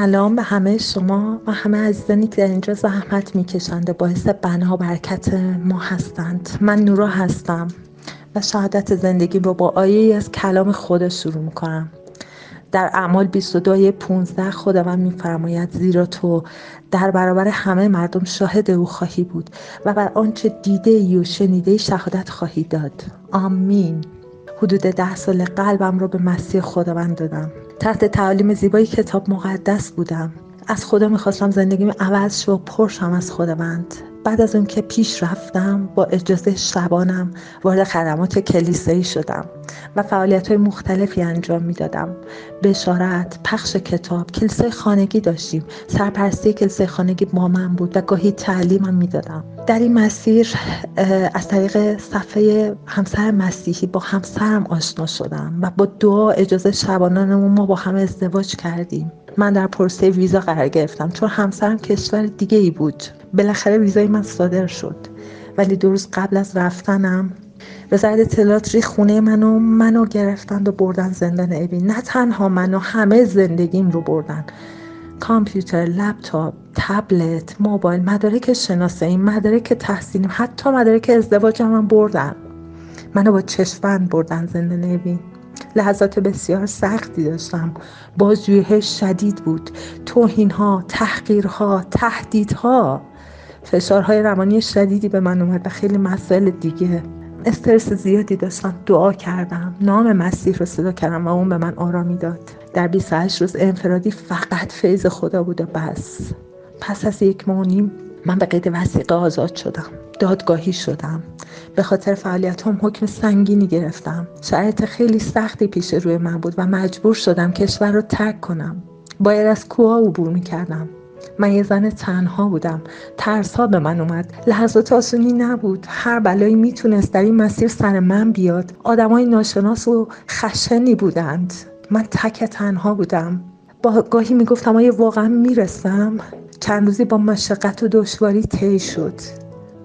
سلام به همه شما و همه عزیزانی که در اینجا زحمت می‌کشند و باعث بنا و برکت ما هستند. من نورا هستم و شهادت زندگی رو با آیه از کلام خدا شروع می‌کنم. در اعمال 22 15 خداوند میفرماید زیرا تو در برابر همه مردم شاهد او خواهی بود و بر آنچه دیده ای و شنیده ای شهادت خواهی داد. آمین. حدود ده سال قلبم رو به مسیح خداوند دادم. تحت تعالیم زیبای کتاب مقدس بودم. از خدا می‌خواستم زندگیم عوض شو پرشم از خداوند. بعد از اون که پیش رفتم با اجازه شبانم وارد خدمات کلیسایی شدم و فعالیت های مختلفی انجام می‌دادم. بشارت پخش کتاب کلیسای خانگی داشتیم. سرپرستی کلیسای خانگی با من بود و گاهی تعلیمم می‌دادم. در این مسیر از طریق صفحه همسر مسیحی با همسرم آشنا شدم و با دعا اجازه شبانانمون ما با هم ازدواج کردیم. من در پرسه ویزا قرار گرفتم چون همسرم کشور دیگه ای بود. بالاخره ویزای من صادر شد. ولی دو روز قبل از رفتنم وزارت اطلاعات ری خونه منو منو گرفتند و بردن زندان ابی نه تنها منو همه زندگیم رو بردن. کامپیوتر لپتاپ تبلت موبایل مدارک شناسایی مدارک تحصیلیم حتی مدارک ازدواجم هم بردن منو با چشمند بردن زندان ابی لحظات بسیار سختی داشتم. بازجویی شدید بود. توهین ها تحقیرها تهدیدها. فشارهای روانی شدیدی به من اومد و خیلی مسائل دیگه. استرس زیادی داشتم. دعا کردم. نام مسیح رو صدا کردم و اون به من آرامی داد در 28 روز انفرادی فقط فیض خدا بود و بس. پس از یک ماه نیم من به قید وسیقه آزاد شدم دادگاهی شدم. به خاطر فعالیت هم حکم سنگینی گرفتم. شرایط خیلی سختی پیش روی من بود و مجبور شدم کشور رو ترک کنم. باید از کوها عبور می‌کردم. من یه زن تنها بودم. ترس ها به من اومد. لحظات آسونی نبود. هر بلایی می‌تونست در این مسیر سر من بیاد. آدمای ناشناس و خشنی بودند. من تک تنها بودم. با گاهی می‌گفتم آیا واقعا می‌رسم؟ چند روزی با مشقت و دشواری طی شد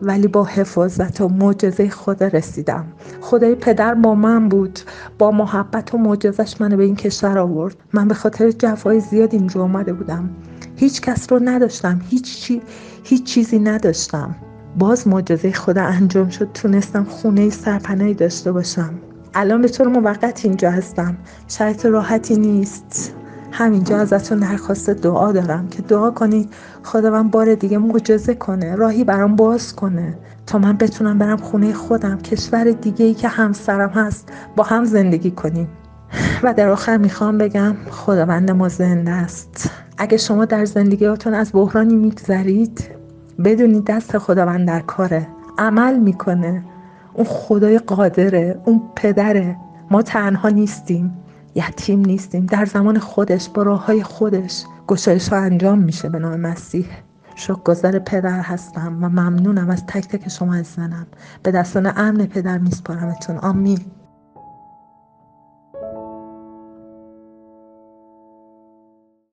ولی با حفاظت و معجزه خدا رسیدم. خدای پدر با من بود با محبت و معجزش منو به این کشور آورد. من به خاطر جفای زیاد اینجا آمده بودم. هیچ کس رو نداشتم هیچ, چی، هیچ چیزی نداشتم. باز معجزه خدا انجام شد تونستم خونه سرپناهی داشته باشم. الان به طور موقت اینجا هستم. شرط راحتی نیست. همینجا ازتون درخواست دعا دارم که دعا کنید. خداوند بار دیگه معجزه کنه راهی برام باز کنه. تا من بتونم برم خونه خودم کشور دیگه ای که همسرم هست با هم زندگی کنیم. و در آخر می‌خوام بگم خداوند ما زنده است. اگه شما در زندگیاتون از بحرانی میگذرید بدونید دست خداوند در کاره. عمل می‌کنه. اون خدای قادره اون پدره. ما تنها نیستیم. یتیم نیستیم. در زمان خودش با راه های خودش گشایش انجام میشه به نام مسیح. شکرگزار پدر هستم و ممنونم از تک تک شما عزیزانم. به دستان امن پدر میسپارمتون. آمین.